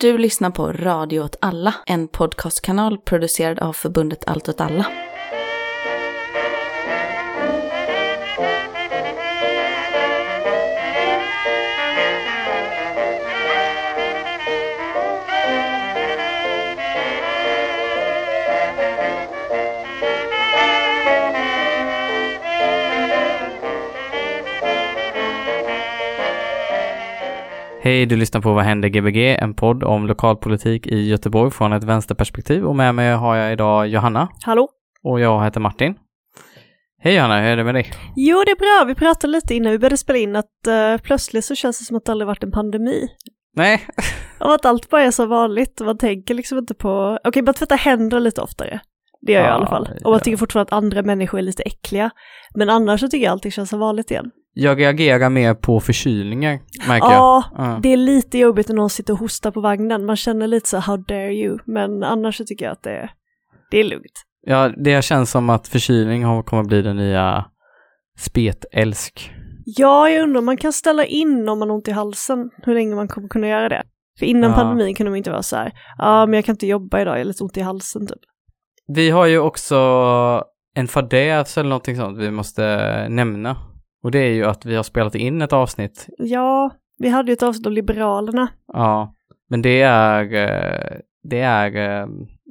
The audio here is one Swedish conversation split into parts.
Du lyssnar på Radio åt alla, en podcastkanal producerad av förbundet Allt åt alla. Hej, du lyssnar på Vad händer Gbg? En podd om lokalpolitik i Göteborg från ett vänsterperspektiv och med mig har jag idag Johanna Hallå? och jag heter Martin. Hej Johanna, hur är det med dig? Jo, det är bra. Vi pratade lite innan vi började spela in att uh, plötsligt så känns det som att det aldrig varit en pandemi. Nej, Och att allt bara är så vanligt och man tänker liksom inte på, okej, bara tvätta händer lite oftare. Det gör jag i Ja, alla fall. Och ja. man tycker fortfarande att andra människor är lite äckliga. Men annars så tycker jag allting känns som vanligt igen. Jag reagerar mer på förkylningar, märker jag. Ja, Ja. det är lite jobbigt när någon sitter och hostar på vagnen. Man känner lite så how dare you. Men annars så tycker jag att det, det är lugnt. Ja, det känns som att förkylning kommer att bli den nya spetälsk. Ja, jag undrar om man kan ställa in om man har ont i halsen, hur länge man kommer kunna göra det. För innan Ja. pandemin kunde man inte vara så här, ja men jag kan inte jobba idag, jag har lite ont i halsen typ. Vi har ju också en fadäs eller någonting sånt vi måste nämna. Och det är ju att vi har spelat in ett avsnitt Ja, vi hade ju ett avsnitt om Liberalerna. Ja, men det är, eh, det är, eh,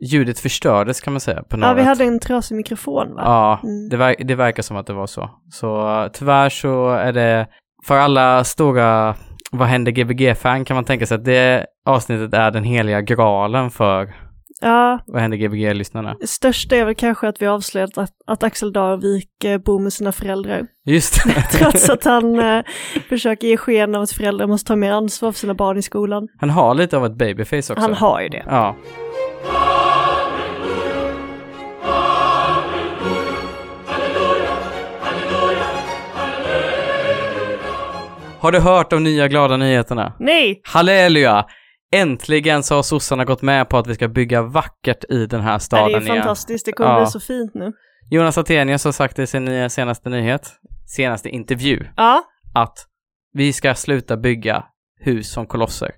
ljudet förstördes kan man säga på något Ja, vi hade en trasig mikrofon va? Ja, Mm. det, ver- det verkar som att det var så. Så eh, tyvärr så är det, för alla stora Vad händer Gbg-fan kan man tänka sig att det avsnittet är den heliga graalen för Ja, Vad händer Gbg-lyssnarna. största är väl kanske att vi avslöjat att, att Axel Darvik eh, bor med sina föräldrar. Just det. Trots att han eh, försöker ge sken av att föräldrar måste ta mer ansvar för sina barn i skolan. Han har lite av ett babyface också. Han har ju det. Ja. Har du hört de nya glada nyheterna? Nej! Halleluja! Äntligen så har sossarna gått med på att vi ska bygga vackert i den här staden det är igen. fantastiskt, det kommer Ja. bli så fint nu. Jonas Attenius har sagt i sin senaste nyhet, senaste intervju, Ja, att vi ska sluta bygga hus som kolosser.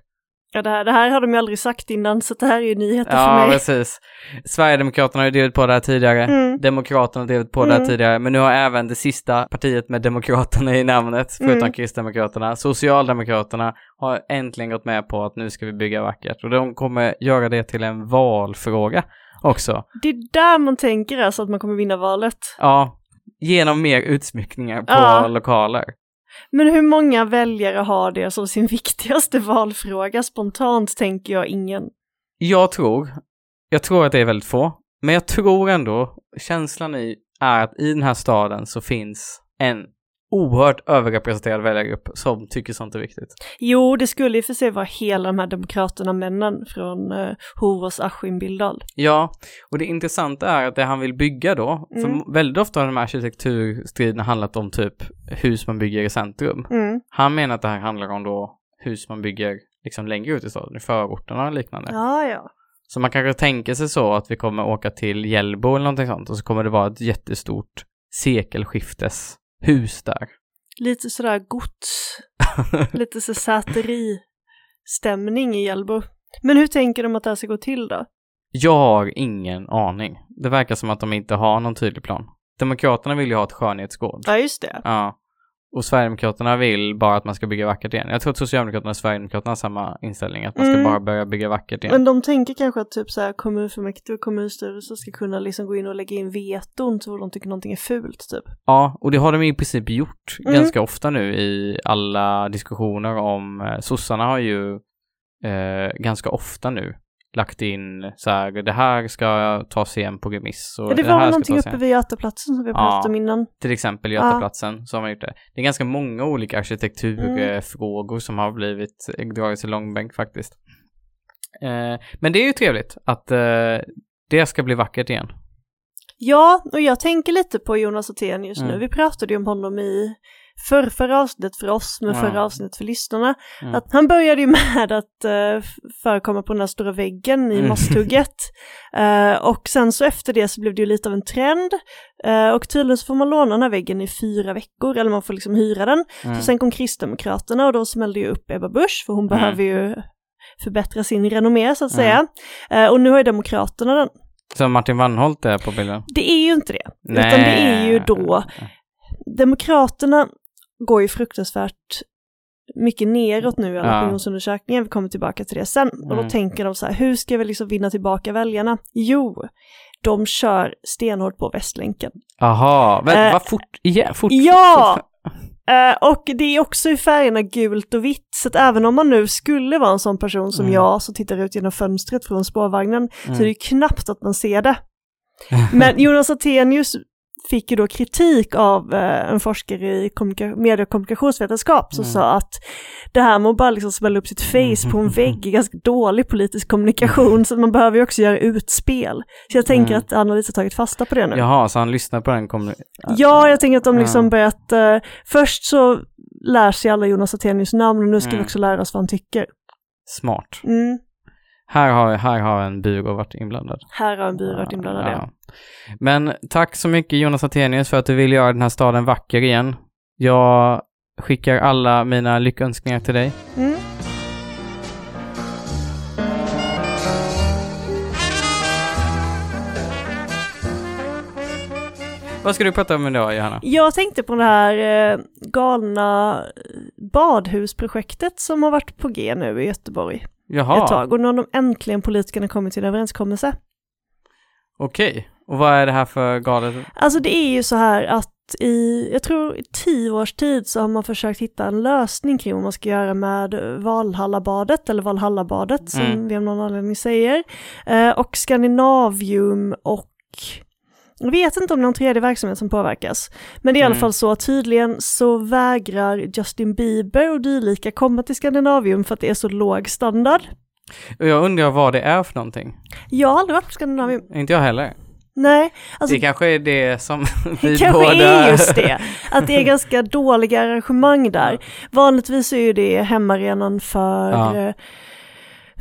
Ja det, här, det här har de ju aldrig sagt innan, så det här är ju nyheter för Ja, mig. precis. Sverigedemokraterna har ju drivit på det här tidigare. Mm. Demokraterna har drivit på det här Mm. tidigare. Men nu har även det sista partiet med Demokraterna i namnet, förutom Mm. Kristdemokraterna, Socialdemokraterna, har äntligen gått med på att nu ska vi bygga vackert. Och de kommer göra det till en valfråga också. Det är där man tänker alltså att man kommer vinna valet. Ja, genom mer utsmyckningar på Ja. lokaler. Men hur många väljare har det som sin viktigaste valfråga? Spontant tänker jag ingen. Jag tror, jag tror att det är väldigt få, men jag tror ändå, känslan i är att i den här staden så finns en oerhört överrepresenterad väljargrupp som tycker sånt är viktigt. Jo, det skulle ju för sig vara hela de här demokraterna-männen från uh, Hovås, Askim, Billdal. Ja, och det intressanta är att det han vill bygga då, Mm. för väldigt ofta har de här arkitekturstriderna handlat om typ hus man bygger i centrum. Mm. Han menar att det här handlar om då hus man bygger liksom längre ut i staden, i förorterna och liknande. Ja, ja. Så man kanske tänker sig så att vi kommer åka till Hjällbo eller någonting sånt och så kommer det vara ett jättestort sekelskifteshus där. Lite sådär gods, lite så säteri-stämning i Hjällbo. Men hur tänker de att det här ska gå till då? Jag har ingen aning. Det verkar som att de inte har någon tydlig plan. Demokraterna vill ju ha ett skönhetsgård. Ja, just det. Ja. Och Sverigedemokraterna vill bara att man ska bygga vackert igen. Jag tror att Socialdemokraterna och Sverigedemokraterna har samma inställning, att man ska Mm. bara börja bygga vackert igen. Men de tänker kanske att typ så här kommunfullmäktige och kommunstyrelse ska kunna liksom gå in och lägga in veton så de tycker någonting är fult typ. Ja, och det har de i princip gjort Mm. ganska ofta nu i alla diskussioner om, eh, sossarna har ju eh, ganska ofta nu lagt in så här, det här ska tas igen på remiss. Och Ja, det det var här väl ska någonting uppe vid Götaplatsen som vi Ja. pratade om innan. Till exempel Ja. Götaplatsen, så har man gjort det. Det är ganska många olika arkitekturfrågor som har blivit dragits i långbänk faktiskt. Eh, men det är ju trevligt att eh, det ska bli vackert igen. Ja, och jag tänker lite på Jonas Attén just nu. Mm. Vi pratade ju om honom i för, förra avsnittet för oss, men Ja. förra avsnittet för lyssnarna. Mm. Att han började ju med att uh, förekomma på den här stora väggen i Mm. Masthugget. Eh, och sen så efter det så blev det ju lite av en trend. Eh, och tydligen så får man låna den här väggen i fyra veckor, eller man får liksom hyra den. Mm. Så sen kom Kristdemokraterna och då smällde ju upp Ebba Busch, för hon Mm. behöver ju förbättra sin renommé så att säga. Eh, och nu har ju Demokraterna den. Så Martin Wannholt är på bilden? Det är ju inte det, utan det är ju då Demokraterna går ju fruktansvärt mycket neråt nu i alla Ja. opinionsundersökningar, vi kommer tillbaka till det sen. Och då Mm. tänker de så här, hur ska vi liksom vinna tillbaka väljarna? Jo, de kör stenhårt på Västlänken. Jaha, men Eh, vad fort, igen, fort, ja! fort- Eh, och det är också i färgerna gult och vitt, så att även om man nu skulle vara en sån person som Mm. jag som tittar ut genom fönstret från spårvagnen så är det Mm. ju knappt att man ser det. Men Jonas Attenius fick ju då kritik av eh, en forskare i medie och kommunikationsvetenskap som Mm. sa att det här med att bara liksom smälla upp sitt face på en vägg är ganska dålig politisk kommunikation så man behöver ju också göra utspel. Så jag tänker Mm. att Anna-Lisa har tagit fasta på det nu. Jaha, så han lyssnar på den kommer... Ja, jag tänker att de liksom Ja. börjat, eh, först så lär sig alla Jonas Attenius namn och nu ska Mm. vi också lära oss vad han tycker. Smart. Mm. Här har, här har en byrå varit inblandad. Här har en byrå varit inblandad ja. Ja. Men tack så mycket Jonas Attenius för att du vill göra den här staden vacker igen. Jag skickar alla mina lyckönskningar till dig. Mm. Vad ska du prata om idag Johanna? Jag tänkte på det här eh, galna badhusprojektet som har varit på G nu i Göteborg Jaha, ett tag och nu har de äntligen politikerna kommit till en överenskommelse. okej. Och vad är det här för galet? Alltså det är ju så här att i, jag tror i tio års tid så har man försökt hitta en lösning kring vad man ska göra med Valhallabadet, eller Valhallabadet som Mm. vi av någon anledning säger. Eh, och Scandinavium och jag vet inte om det är någon tredje verksamhet som påverkas. Men det är i alla Mm. fall så att tydligen så vägrar Justin Bieber och dylika komma till Skandinavium för att det är så låg standard. Jag undrar vad det är för någonting. Jag har aldrig varit på Skandinavium. Inte jag heller. Nej, alltså det kanske är det som vi Det kanske båda... är just det, att det är ganska dåliga arrangemang där. Vanligtvis är ju det hemmaarenan för Ja.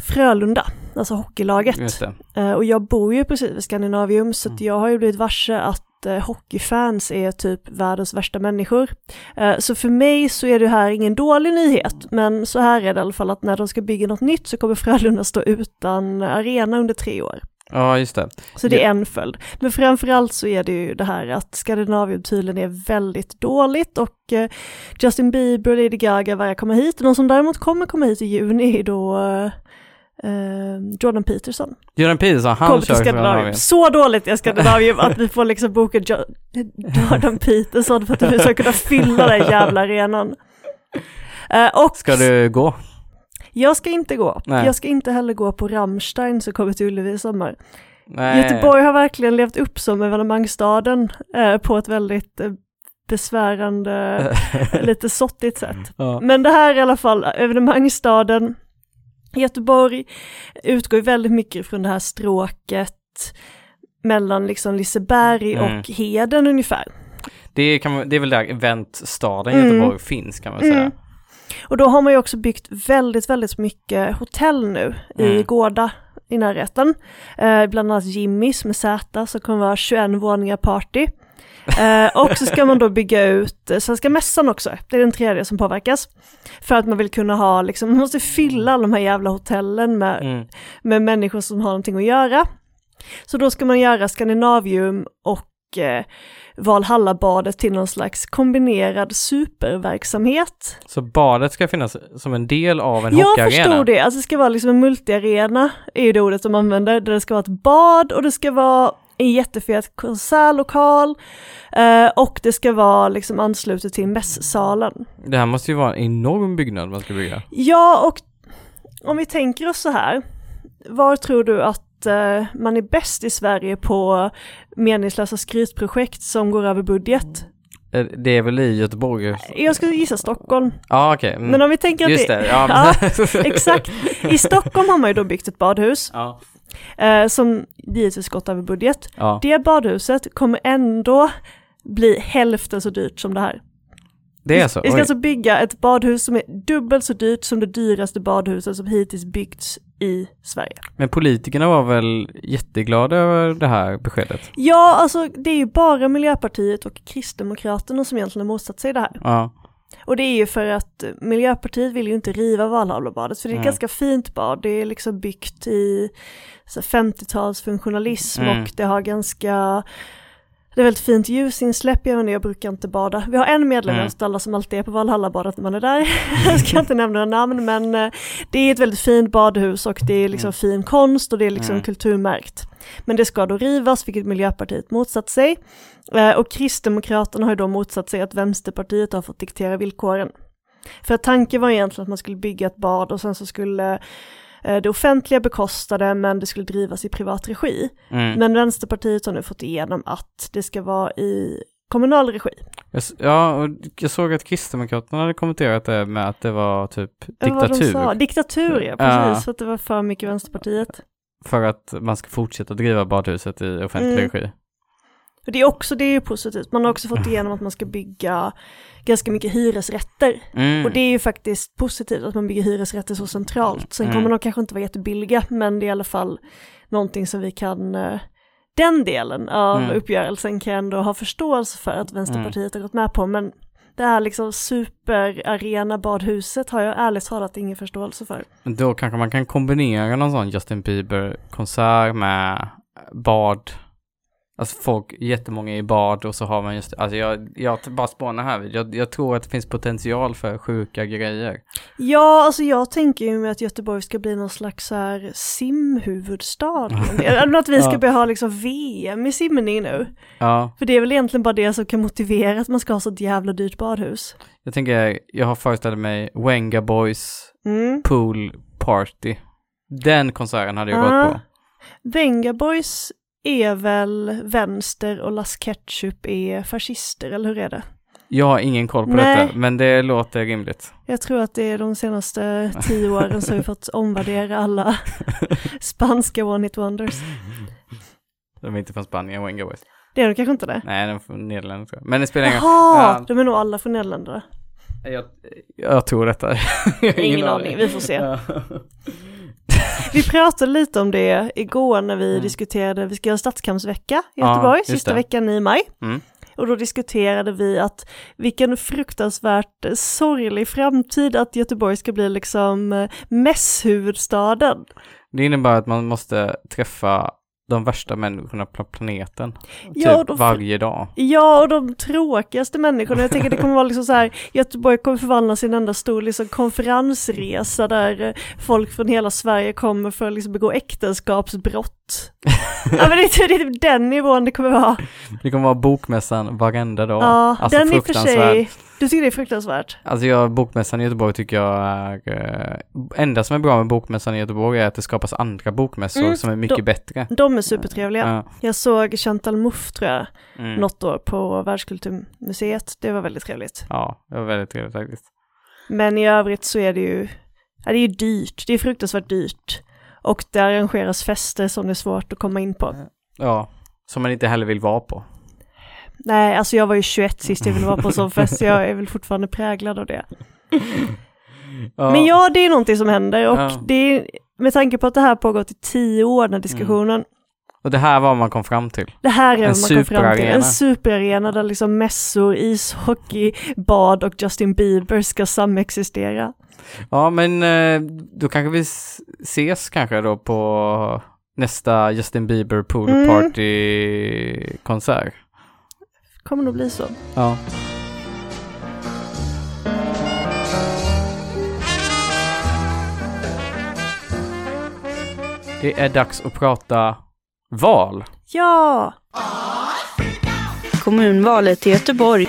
Frölunda, alltså hockeylaget. Eh, och jag bor ju precis vid Skandinavium så Mm. jag har ju blivit varse att eh, hockeyfans är typ världens värsta människor. Eh, så för mig så är det här ingen dålig nyhet, men så här är det i alla fall att när de ska bygga något nytt så kommer Frölunda stå utan arena under tre år. Ja, just det. Så det är en följd. Men framförallt så är det ju det här att Skandinavium tydligen är väldigt dåligt och Justin Bieber och Lady Gaga verkar komma hit. De som däremot kommer komma hit i juni är då Jordan Peterson. Jordan Peterson, han kör till. Skandinavien. Så dåligt är Skandinavium att vi får liksom boka jo Jordan Peterson för att vi ska kunna fylla den jävla arenan. Eh, och Ska du gå? jag ska inte gå. Nej. Jag ska inte heller gå på Rammstein som kommer till Ullevi i sommar. Nej. Göteborg har verkligen levt upp som evenemangsstaden eh, på ett väldigt eh, besvärande, lite sottigt sätt. ja. Men det här är i alla fall evenemangsstaden. Göteborg utgår ju väldigt mycket från det här stråket mellan liksom Liseberg Mm. och Heden ungefär. det, man, det är väl där eventstaden Mm. Göteborg finns kan man säga. Mm. Och då har man ju också byggt väldigt, väldigt mycket hotell nu i Mm. Gårda i närheten. Eh, bland annat Jimmys med Z som kommer vara 21 våningar party. Eh, och så ska man då bygga ut eh, Svenska Mässan också, det är den tredje som påverkas. För att man vill kunna ha, liksom, man måste fylla alla de här jävla hotellen med, Mm. med människor som har någonting att göra. Så då ska man göra Skandinavium och eh, Valhallabadet till någon slags kombinerad superverksamhet. Så badet ska finnas som en del av en Jag hockeyarena? förstod det, alltså det ska vara liksom en multiarena, är ju det ordet de använder, där det ska vara ett bad och det ska vara en jättefet konsertlokal eh, och det ska vara liksom anslutet till mässalen. Det här måste ju vara en enorm byggnad man ska bygga. Ja, och om vi tänker oss så här, var tror du att eh, man är bäst i Sverige på meningslösa skrytprojekt som går över budget? Eh, Det är väl i Göteborg? Jag skulle gissa Stockholm, Ja, okej. Mm. men om vi tänker att Just det... det, ja. Ja, exakt. I Stockholm har man ju då byggt ett badhus ja. Eh, som givetvis gått över budget. ja. Det badhuset kommer ändå bli hälften så dyrt som det här. Det är så? Vi ska Oj. alltså bygga ett badhus som är dubbelt så dyrt som det dyraste badhuset som hittills byggts i Sverige. Men politikerna var väl jätteglada över det här beskedet? Ja, alltså det är ju bara Miljöpartiet och Kristdemokraterna som egentligen har motsatt sig det här. Ja. Och det är ju för att Miljöpartiet vill ju inte riva Valhallabadet, för det är ett Mm. ganska fint bad. Det är liksom byggt i så 50-talsfunktionalism Mm. och det har ganska det är väldigt fint ljusinsläpp, jag, inte, jag brukar inte bada. Vi har en medlem i Mm. Östalla som alltid är på Valhallabadet när man är där. jag ska inte nämna några namn, men eh, det är ett väldigt fint badhus och det är liksom Mm. fin konst och det är liksom Mm. kulturmärkt. Men det ska då rivas, vilket Miljöpartiet motsatt sig. Eh, Och Kristdemokraterna har ju då motsatt sig att Vänsterpartiet har fått diktera villkoren. För att tanken var egentligen att man skulle bygga ett bad och sen så skulle eh, det offentliga bekosta det men det skulle drivas i privat regi. Mm. Men Vänsterpartiet har nu fått igenom att det ska vara i kommunal regi. Jag Ja, och jag såg att Kristdemokraterna hade kommenterat det med att det var typ Vad var det de diktatur. sa? Diktatur, ja precis, Ja. för att det var för mycket Vänsterpartiet. För att man ska fortsätta driva badhuset i offentlig Mm. regi. Det är också, det är ju positivt, man har också fått igenom att man ska bygga ganska mycket hyresrätter. Mm. Och det är ju faktiskt positivt att man bygger hyresrätter så centralt. Sen Mm. kommer de kanske inte vara jättebilliga, men det är i alla fall någonting som vi kan, eh, den delen av Mm. uppgörelsen kan jag ändå ha förståelse för att Vänsterpartiet har gått med på, men det här liksom superarena badhuset har jag ärligt talat ingen förståelse för. Då kanske man kan kombinera någon sån Justin Bieber-konsert med bad. Alltså folk, jättemånga i bad och så har man just, alltså jag, jag bara spånar här, jag, jag tror att det finns potential för sjuka grejer. Ja, alltså jag tänker ju med att Göteborg ska bli någon slags här simhuvudstad. Att vi ska Ja. börja ha liksom VM i simning nu. Ja, För det är väl egentligen bara det som kan motivera att man ska ha så ett jävla dyrt badhus. jag tänker, jag har föreställt mig Wenga Boys Mm. Pool Party. Den konserten hade jag Ah. gått på. Venga Boys är väl vänster och Las Ketchup är fascister, eller hur är det? Jag har ingen koll på Nej. detta, men det låter rimligt. Jag tror att det är de senaste tio åren har vi fått omvärdera alla spanska one hit wonders. De är inte från Spanien, Wenga Boys. Det är de kanske inte det? Nej, de är från Nederländerna tror jag. Men det spelar ingen roll. Ja. de är nog alla från Nederländerna. Jag, jag tror detta. Jag har Ingen aning, vi får se. Ja. Vi pratade lite om det igår när vi Mm. diskuterade, vi ska göra stadskampsvecka i Ja, Göteborg, just sista det. veckan i maj. Mm. Och då diskuterade vi att vilken fruktansvärt sorglig framtid att Göteborg ska bli liksom eh, mässhuvudstaden. Det innebär att man måste träffa de värsta människorna på planeten. Ja, typ då- varje dag. Ja, och de tråkigaste människorna. Jag tänker det kommer vara liksom så här, Göteborg kommer förvandlas till en enda stor liksom konferensresa där eh, folk från hela Sverige kommer för att liksom begå äktenskapsbrott. Ja men det är, det är typ den nivån det kommer vara. Det kommer vara bokmässan varenda dag. Ja, alltså den i och för sig, du tycker det är fruktansvärt? Alltså jag, bokmässan i Göteborg tycker jag är, eh, enda som är bra med bokmässan i Göteborg är att det skapas andra bokmässor Mm, som är mycket då- bättre. De är supertrevliga. Ja. Jag såg Chantal Mouffe tror jag, Mm. något år på Världskulturmuseet. Det var väldigt trevligt. Ja, det var väldigt trevligt faktiskt. Men i övrigt så är det ju, ja, det är ju dyrt, det är fruktansvärt dyrt. Och det arrangeras fester som det är svårt att komma in på. Ja, som man inte heller vill vara på. Nej, alltså jag var ju 21 sist jag ville vara på en sån fest, så jag är väl fortfarande präglad av det. Ja. Men ja, det är någonting som händer och Ja. det är, med tanke på att det här pågått i tio år, den här diskussionen, Och det här var man kom fram till. det här är En vad man kom fram till. En superarena där liksom mässor, ishockey, bad och Justin Bieber ska samexistera. Ja, men eh, då kanske vi ses kanske då på nästa Justin Bieber Pool Mm. Kommer nog bli så. Ja. Det är dags att prata val. Ja! Kommunvalet i Göteborg.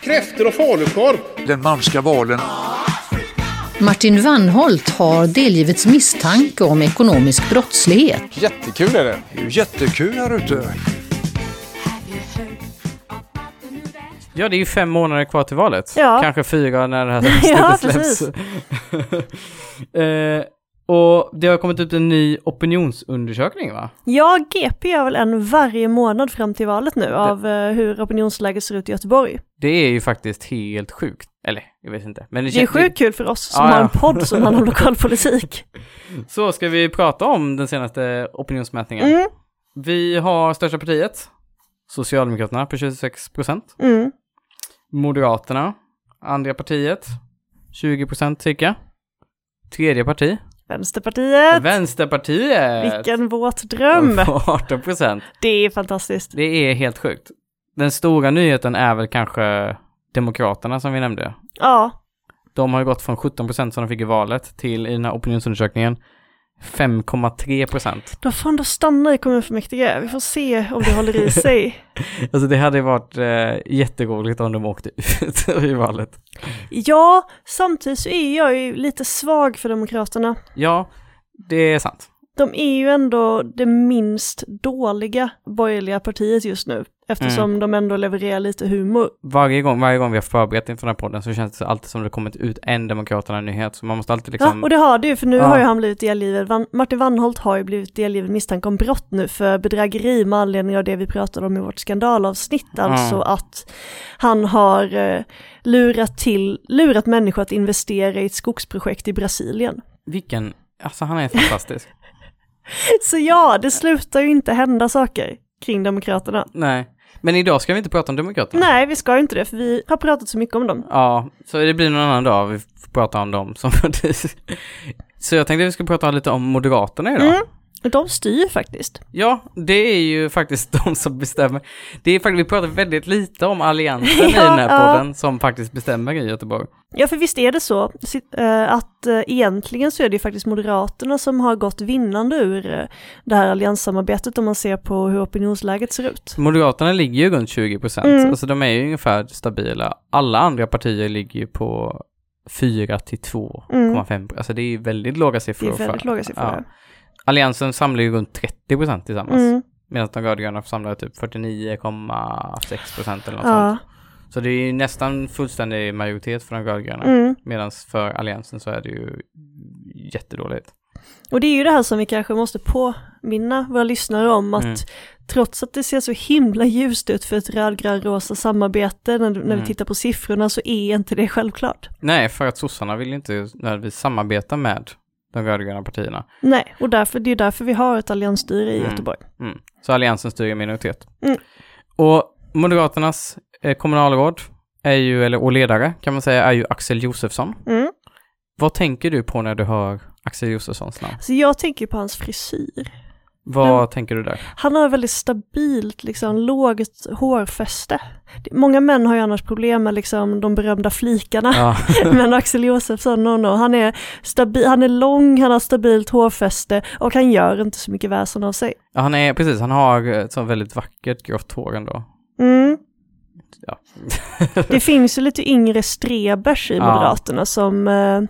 Kräftor och falukorv. Den malmska valen. Martin Wannholt har delgivits misstanke om ekonomisk brottslighet. Jättekul är det. Det är ju jättekul här ute. Ja, det är ju fem månader kvar till valet. Ja. Kanske fyra när det här Ja, släpps. precis. eh, och det har kommit ut en ny opinionsundersökning va? Ja, GP gör väl en varje månad fram till valet nu av eh, hur opinionsläget ser ut i Göteborg. Det är ju faktiskt helt sjukt. Eller, jag vet inte. Men Det är känns- sjukt kul för oss som Ja, har en podd som handlar om lokalpolitik. Så ska vi prata om den senaste opinionsmätningen. Mm, Vi har största partiet, Socialdemokraterna på 26 procent. mm. Moderaterna, andra partiet, 20% cirka. Tredje parti, Vänsterpartiet, Vänsterpartiet. vilken våt dröm! 18%. Det är fantastiskt. Det är helt sjukt. Den stora nyheten är väl kanske Demokraterna som vi nämnde. Ja, De har ju gått från 17% som de fick i valet till i den här opinionsundersökningen 5,3%. då får ändå stanna i kommunfullmäktige. Vi får se om det håller i sig. Alltså det hade varit eh, jätteroligt om de åkte ut i valet. Ja, samtidigt så är jag ju lite svag för Demokraterna. Ja, det är sant. De är ju ändå det minst dåliga borgerliga partiet just nu, eftersom Mm. de ändå levererar lite humor. Varje gång, varje gång vi har förberett inför den här podden så känns det alltid som det kommit ut en Demokraterna-nyhet. Så man måste alltid liksom... Ja, och det har det ju, för nu Ja. har ju han blivit delgiven, Van, Martin Wannholt har ju blivit delgiven misstanke om brott nu för bedrägeri med anledning av det vi pratade om i vårt skandalavsnitt, alltså att han har eh, lurat till, lurat människor att investera i ett skogsprojekt i Brasilien. Vilken... Alltså han är fantastisk. Så ja, det slutar ju inte hända saker kring Demokraterna. Nej. Men idag ska vi inte prata om Demokraterna. Nej, vi ska ju inte det, för vi har pratat så mycket om dem. Ja, så det blir någon annan dag vi får prata om dem som parti. Så jag tänkte att vi skulle prata lite om Moderaterna idag. Mm. De styr faktiskt. Ja, det är ju faktiskt de som bestämmer. Det är faktiskt, vi pratar väldigt lite om alliansen i Ja, den här ja. podden som faktiskt bestämmer i Göteborg. Ja, för visst är det så eh, att eh, egentligen så är det ju faktiskt Moderaterna som har gått vinnande ur eh, det här allianssamarbetet om man ser på hur opinionsläget ser ut. Moderaterna ligger ju runt 20 procent, Mm. alltså de är ju ungefär stabila. Alla andra partier ligger ju på 4 till 2,5, alltså det är väldigt låga Mm. Det siffror. är väldigt för- låga siffror. Ja. Alliansen samlar ju runt 30 procent tillsammans. Mm. Medan de rödgröna samlar typ 49,6 procent eller något Ja. sånt. Så det är ju nästan fullständig majoritet för de rödgröna. Mm. Medan för alliansen så är det ju jättedåligt. Och det är ju det här som vi kanske måste påminna våra lyssnare om att Mm. trots att det ser så himla ljust ut för ett rödgrön-rosa samarbete när, när Mm. vi tittar på siffrorna så är inte det självklart. Nej, för att sossarna vill inte nödvändigtvis samarbeta med de rödgröna partierna. Nej, och därför, det är därför vi har ett alliansstyre i Mm. Göteborg. Mm. Så alliansen styr i minoritet. Mm. Och Moderaternas kommunalråd är ju, eller och ledare kan man säga, är ju Axel Josefsson. Mm. Vad tänker du på när du hör Axel Josefssons namn? Så jag tänker på hans frisyr. Vad Mm. tänker du där? Han har väldigt stabilt, liksom lågt hårfäste. Många män har ju annars problem med liksom de berömda flikarna, Ja. men Axel Josefsson, no, no. Han, är stabil, han är lång, han har stabilt hårfäste och han gör inte så mycket väsen av sig. Ja, han är, precis, han har ett väldigt vackert grått hår ändå. Mm. Ja. Det finns ju lite yngre strebers i Ja. Moderaterna som, eh,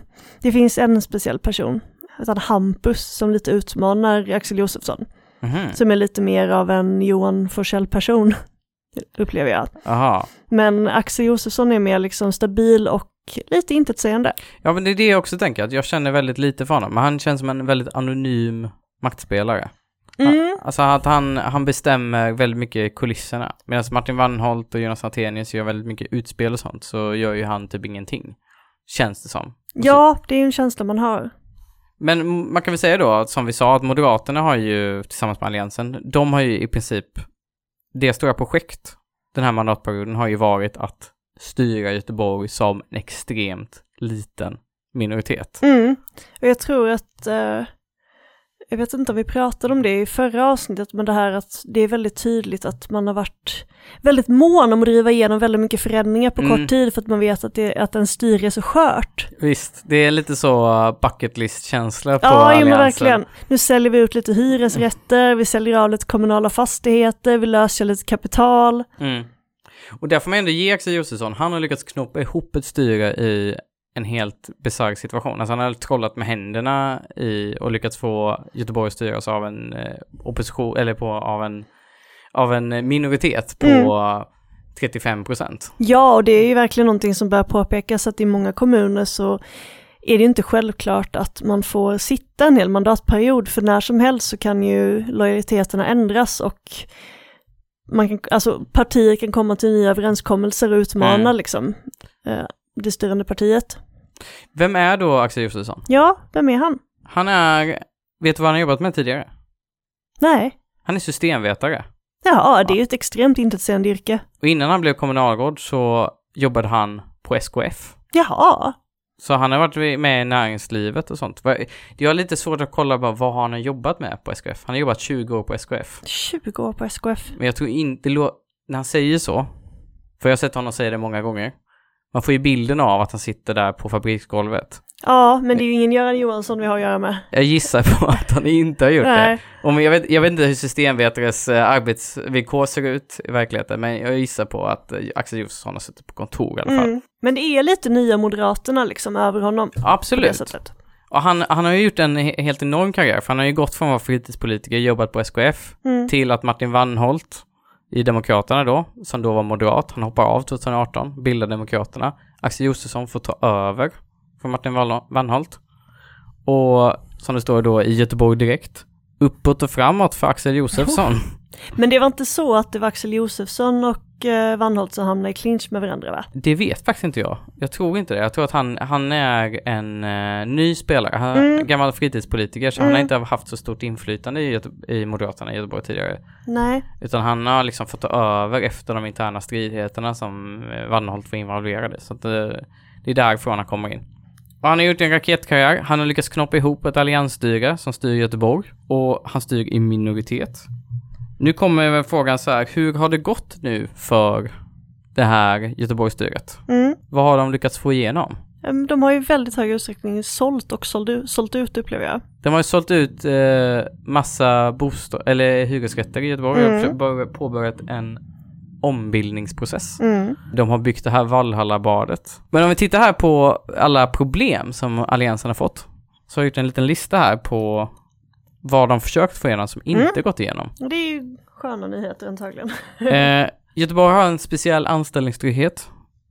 det finns en speciell person, utan Hampus, som lite utmanar Axel Josefsson, Mhm. som är lite mer av en Johan Forsell-person, upplever jag. Aha. Men Axel Josefsson är mer liksom stabil och lite intetsägande. Ja, men det är det jag också tänker, att jag känner väldigt lite för honom. Men han känns som en väldigt anonym maktspelare. Mm. Alltså att han, han bestämmer väldigt mycket kulisserna. Medan Martin Wannholt och Jonas Attenius gör väldigt mycket utspel och sånt, så gör ju han typ ingenting. Känns det som. Ja, det är ju en känsla man har. Men man kan väl säga då, som vi sa, att Moderaterna har ju tillsammans med Alliansen, de har ju i princip, det stora projekt den här mandatperioden har ju varit att styra Göteborg som en extremt liten minoritet. Mm. Och jag tror att, eh, jag vet inte om vi pratade om det i förra avsnittet, men det här att det är väldigt tydligt att man har varit väldigt mån om att driva igenom väldigt mycket förändringar på Mm. kort tid för att man vet att, det, att en styr är så skört. Visst, det är lite så bucket list-känsla på Ja, Alliansen. men verkligen. Nu säljer vi ut lite hyresrätter, vi säljer av lite kommunala fastigheter, vi löser lite kapital. Mm. Och där får man ändå ge Axel Josefsson, han har lyckats knoppa ihop ett styre i en helt bisarr situation. Alltså han har trollat med händerna i och lyckats få Göteborg att styras av en eh, opposition, eller på, av en, av en minoritet på Mm. 35 procent. Ja, och det är ju verkligen någonting som bör påpekas att i många kommuner så är det inte självklart att man får sitta en hel mandatperiod, för när som helst så kan ju lojaliteterna ändras och man kan, alltså partier kan komma till nya överenskommelser och utmana Mm. liksom eh, det styrande partiet. Vem är då Axel Josefsson? Ja, vem är han? Han är, vet du vad han har jobbat med tidigare? Nej. Han är systemvetare. Ja, det är ju ett extremt intetsägande yrke. Och innan han blev kommunalråd så jobbade han på SKF. Jaha, Så han har varit med i näringslivet och sånt. Jag har lite svårt att kolla bara vad har han jobbat med på SKF. Han har jobbat 20 år på SKF. 20 år på SKF. Men jag tror inte, när han säger så, för jag har sett honom säga det många gånger, man får ju bilden av att han sitter där på fabriksgolvet. Ja, men det är ju ingen Göran Johansson vi har att göra med. Jag gissar på att han inte har gjort det. Om jag, vet, jag vet inte hur systemvetares eh, arbetsvillkor ser ut i verkligheten, men jag gissar på att eh, Axel Josefsson har suttit på kontor i alla fall. Mm. Men det är lite nya Moderaterna liksom över honom. Absolut. Och han, han har ju gjort en he- helt enorm karriär, för han har ju gått från att vara fritidspolitiker, jobbat på SKF, Mm. till att Martin Wannholt i Demokraterna då, som då var moderat, han hoppar av 2018, bildar Demokraterna. Axel Josefsson får ta över från Martin Wannholt. Och som det står då i Göteborg Direkt, uppåt och framåt för Axel Josefsson. Men det var inte så att det var Axel Josefsson och eh, Wannholt som hamnade i clinch med varandra va? Det vet faktiskt inte jag. Jag tror inte det. Jag tror att han, han är en eh, ny spelare. Han är Mm. gammal fritidspolitiker, så han har Mm. inte haft så stort inflytande i, Göte- i Moderaterna i Göteborg tidigare. Nej. Utan han har liksom fått ta över efter de interna stridigheterna som eh, Wannholt var involverad i. Så att, eh, det är därifrån han kommer in. Och han har gjort en raketkarriär. Han har lyckats knoppa ihop ett alliansstyre som styr Göteborg. Och han styr i minoritet. Nu kommer frågan så här, hur har det gått nu för det här Göteborgsstyret? Mm. Vad har de lyckats få igenom? Em, De har ju väldigt hög utsträckning sålt och sålt, ut- sålt ut upplever jag. De har ju sålt ut eh, massa bostad eller hyresrätter i Göteborg och Mm. börja- påbörjat en ombildningsprocess. Mm. De har byggt det här Valhallabadet. Men om vi tittar här på alla problem som Alliansen har fått. Så har jag gjort en liten lista här på vad de försökt få igenom som inte Mm. gått igenom. Det är ju sköna nyheter antagligen. Eh, Göteborg har en speciell anställningstrygghet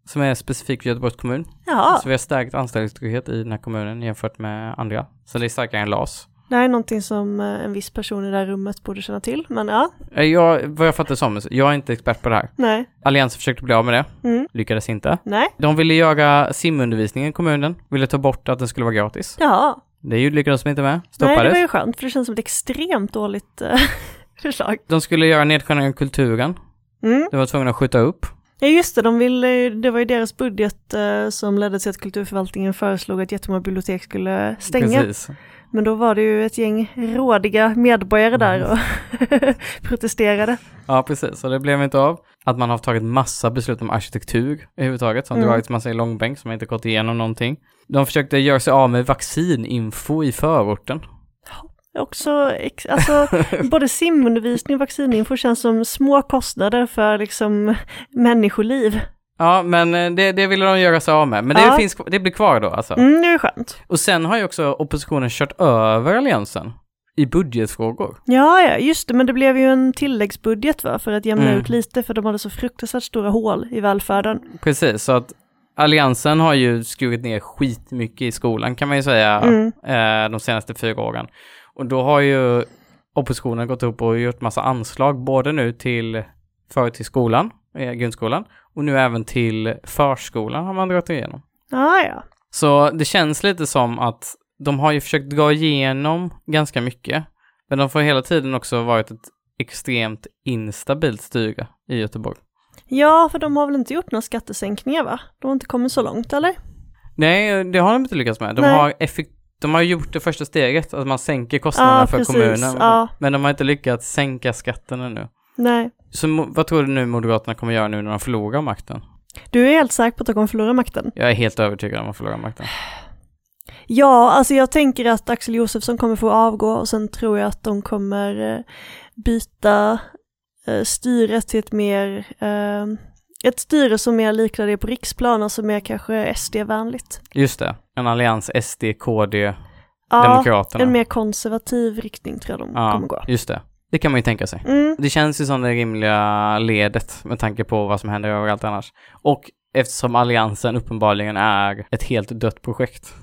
som är specifik för Göteborgs kommun. Ja, Så vi har stärkt anställningstrygghet i den här kommunen jämfört med andra. Så det är starkare än LAS. det här är någonting som eh, en viss person i det här rummet borde känna till, men ja, Eh, Jag, vad jag fattar som, jag är inte expert på det här. nej, Alliansen försökte bli av med det, mm. lyckades inte. nej, De ville göra simundervisningen i kommunen, ville ta bort att den skulle vara gratis. ja, Det lyckades de inte med, nej, det stoppades. var ju skönt, för det känns som ett extremt dåligt eh, förslag. De skulle göra nedskärningar i kulturen, Mm. de var tvungna att skjuta upp. Ja just det, de ville, det var ju deras budget eh, som ledde till att kulturförvaltningen föreslog att jättemånga bibliotek skulle stänga. Precis. Men då var det ju ett gäng rådiga medborgare där och protesterade. Ja, precis. Så det blev inte av. Att man har tagit massa beslut om arkitektur överhuvudtaget, som Mm. dragits massa i långbänk, som inte gått igenom någonting. De försökte göra sig av med vaccininfo i förorten. Också, alltså, både simundervisning och vaccininfo känns som små kostnader för liksom människoliv. Ja, men eh, det, det ville de göra sig av med. Men det, Ja. finns, det blir kvar då alltså. Mm, det är skönt. Och sen har ju också oppositionen kört över alliansen i budgetfrågor. Ja, ja, just det, men det blev ju en tilläggsbudget va, för att jämna Mm. ut lite, för de hade så fruktansvärt stora hål i välfärden. Precis, så att alliansen har ju skurit ner skitmycket i skolan kan man ju säga Mm. eh, de senaste fyra åren. Och då har ju oppositionen gått upp och gjort massa anslag, både nu till, förut till skolan, eh, grundskolan, och nu även till förskolan har man dragit igenom. Ja, ja. Så det känns lite som att de har ju försökt dra igenom ganska mycket, men de får hela tiden också varit ett extremt instabilt styre i Göteborg. Ja, för de har väl inte gjort några skattesänkningar va? De har inte kommit så långt eller? Nej, det har de inte lyckats med. De, Nej. har, effekt, de har gjort det första steget, att man sänker kostnaderna Ja, för precis. kommunen. Ja. Men de har inte lyckats sänka skatten ännu. Nej. Så vad tror du nu Moderaterna kommer göra nu när de förlorar makten? Du är helt säker på att de kommer förlora makten? Jag är helt övertygad om att de förlorar makten. Ja, alltså jag tänker att Axel Josefsson kommer få avgå och sen tror jag att de kommer eh, byta eh, styret till ett mer, eh, ett styre som mer liknar det på riksplan, alltså mer kanske SD-vänligt. Just det, en allians SD, KD, Ja, Demokraterna. en mer konservativ riktning tror jag de kommer gå. ja, just det. Det kan man ju tänka sig. Mm. Det känns ju som det rimliga ledet med tanke på vad som händer överallt annars. Och eftersom alliansen uppenbarligen är ett helt dött projekt.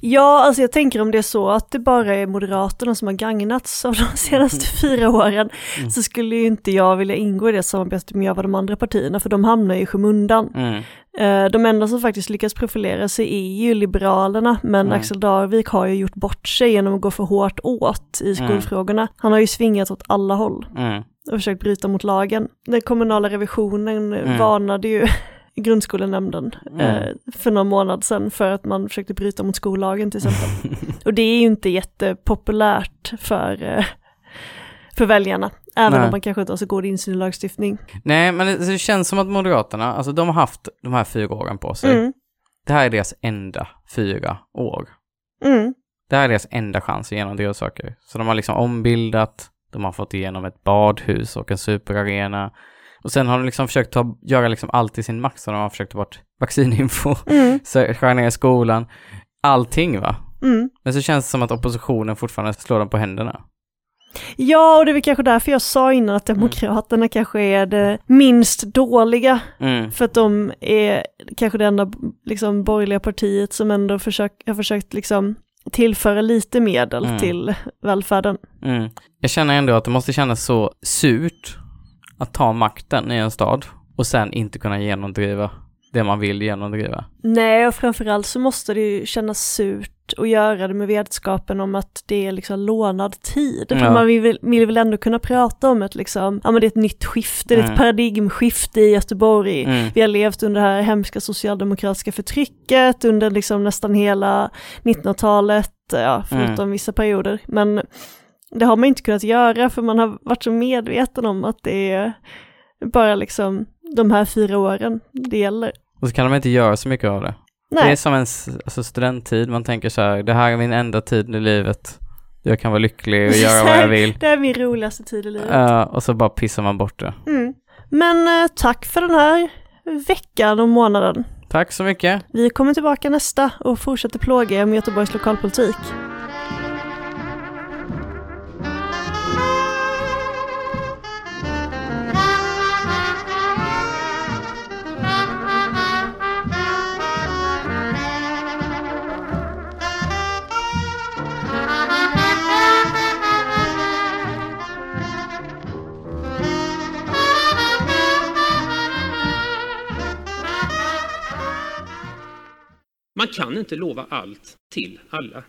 Ja, alltså jag tänker om det är så att det bara är Moderaterna som har gagnats av de senaste fyra åren Mm. så skulle ju inte jag vilja ingå i det samarbetet med de andra partierna för de hamnar ju i skymundan. Mm. Eh, De enda som faktiskt lyckas profilera sig är ju Liberalerna, men Mm. Axel Darvik har ju gjort bort sig genom att gå för hårt åt i skolfrågorna. Han har ju svingat åt alla håll Mm. och försökt bryta mot lagen. Den kommunala revisionen Mm. varnade ju grundskolenämnden Mm. eh, för någon månad sedan för att man försökte bryta mot skollagen till exempel. Och det är ju inte jättepopulärt för, eh, för väljarna, även Nej. om man kanske inte har så god insyn i lagstiftning. Nej, men det, det känns som att Moderaterna, alltså de har haft de här fyra åren på sig. Mm, Det här är deras enda fyra år. mm, Det här är deras enda chans att genomdriva saker. Så de har liksom ombildat, de har fått igenom ett badhus och en superarena. Och sen har de liksom försökt ta, göra liksom allt i sin makt. Så de har försökt ta bort vaccininfo, mm, skära ner skolan, allting va. mm. Men så känns det som att oppositionen fortfarande slår dem på händerna. Ja, och det är väl kanske därför jag sa innan att Demokraterna kanske är det minst dåliga Mm. För att de är kanske det enda liksom, borgerliga partiet som ändå försök, har försökt liksom, tillföra lite medel Mm. till välfärden. Mm. Jag känner ändå att det måste kännas så surt att ta makten i en stad och sen inte kunna genomdriva det man vill genomdriva. Nej, och framförallt så måste det ju kännas surt att göra det med vetskapen om att det är liksom lånad tid. För Ja. man vill, vill väl ändå kunna prata om ett liksom, ja men det är ett nytt skifte, det är ett Mm. paradigmskifte i Göteborg. Mm. Vi har levt under det här hemska socialdemokratiska förtrycket under liksom nästan hela 1900-talet, ja, förutom Mm. vissa perioder. Men det har man inte kunnat göra för man har varit så medveten om att det är bara liksom de här fyra åren det gäller. Och så kan de inte göra så mycket av det. Det är Nej, som en alltså studenttid, man tänker så här, det här är min enda tid i livet. Jag kan vara lycklig och göra vad jag vill. det är min roligaste tid i livet. Uh, och så bara pissar man bort det. Mm. Men eh, tack för den här veckan och månaden. Tack så mycket. Vi kommer tillbaka nästa och fortsätter plåga er med Göteborgs lokalpolitik. Man kan inte lova allt till alla.